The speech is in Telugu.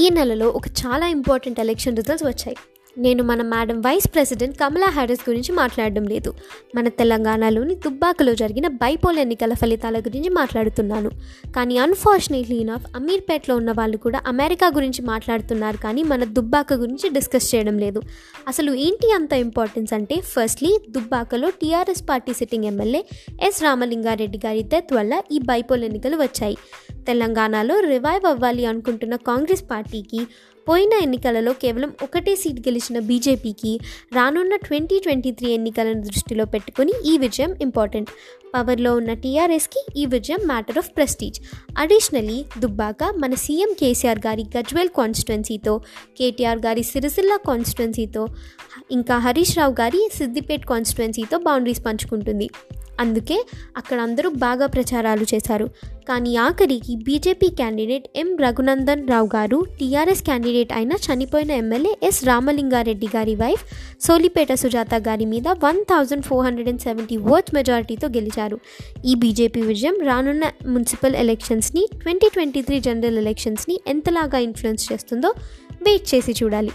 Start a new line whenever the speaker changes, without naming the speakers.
ఈ నెలలో ఒక చాలా ఇంపార్టెంట్ ఎలక్షన్ రిజల్ట్స్ వచ్చాయి. నేను మన madam vice president Kamala Harris గురించి మాట్లాడడం లేదు. మన తెలంగాణలోని దుబ్బాకలో జరిగిన బైపోల్ ఎన్నికల ఫలితాల గురించి మాట్లాడుతున్నాను. కానీ అన్ఫార్చునేట్లీ ఇనఫ్ అమీర్పేట్లో ఉన్న వాళ్ళు కూడా అమెరికా గురించి మాట్లాడుతున్నారు కానీ మన దుబ్బాక గురించి డిస్కస్ చేయడం లేదు. అసలు ఏంటి అంత ఇంపార్టెన్స్ అంటే ఫస్ట్లీ దుబ్బాకలో TRS party sitting MLA S Ramalingareddy గారి డెత్ వల్ల ఈ బైపోల్ ఎన్నికలు వచ్చాయి. తెలంగాణలో రివైవ్ అవ్వాలి అనుకుంటున్న కాంగ్రెస్ పార్టీకి పోయిన ఎన్నికలలో కేవలం ఒకటే సీట్ గెలిచిన బీజేపీకి రానున్న ట్వంటీ ట్వంటీ త్రీ ఎన్నికలను దృష్టిలో పెట్టుకుని ఈ విజయం ఇంపార్టెంట్. పవర్లో ఉన్న టీఆర్ఎస్కి ఈ విజయం matter of prestige. Additionally Dubbaka మన సీఎం కేసీఆర్ గారి గజ్వేల్ కాన్స్టిట్యున్సీతో కేటీఆర్ గారి సిరిసిల్ల కాన్స్టిట్యున్సీతో ఇంకా హరీష్ రావు గారి సిద్దిపేట్ కాన్స్టిట్యున్సీతో బౌండరీస్ పంచుకుంటుంది. అందుకే అక్కడ అందరూ బాగా ప్రచారాలు చేశారు. కానీ ఆఖరికి BJP candidate M Raghunandan Rao గారు టీఆర్ఎస్ క్యాండిడేట్ అయిన చనిపోయిన ఎమ్మెల్యే ఎస్ రామలింగారెడ్డి గారి వైఫ్ సోలిపేట సుజాత గారి మీద one thousand four hundred and seventy votes మెజారిటీతో గెలిచారు. ఈ బీజేపీ విజయం రానున్న మున్సిపల్ ఎలక్షన్స్ని ట్వంటీ ట్వంటీ త్రీ జనరల్ ఎలక్షన్స్ని ఎంతలాగా ఇన్ఫ్లుయెన్స్ చేస్తుందో వెయిట్ చేసి చూడాలి.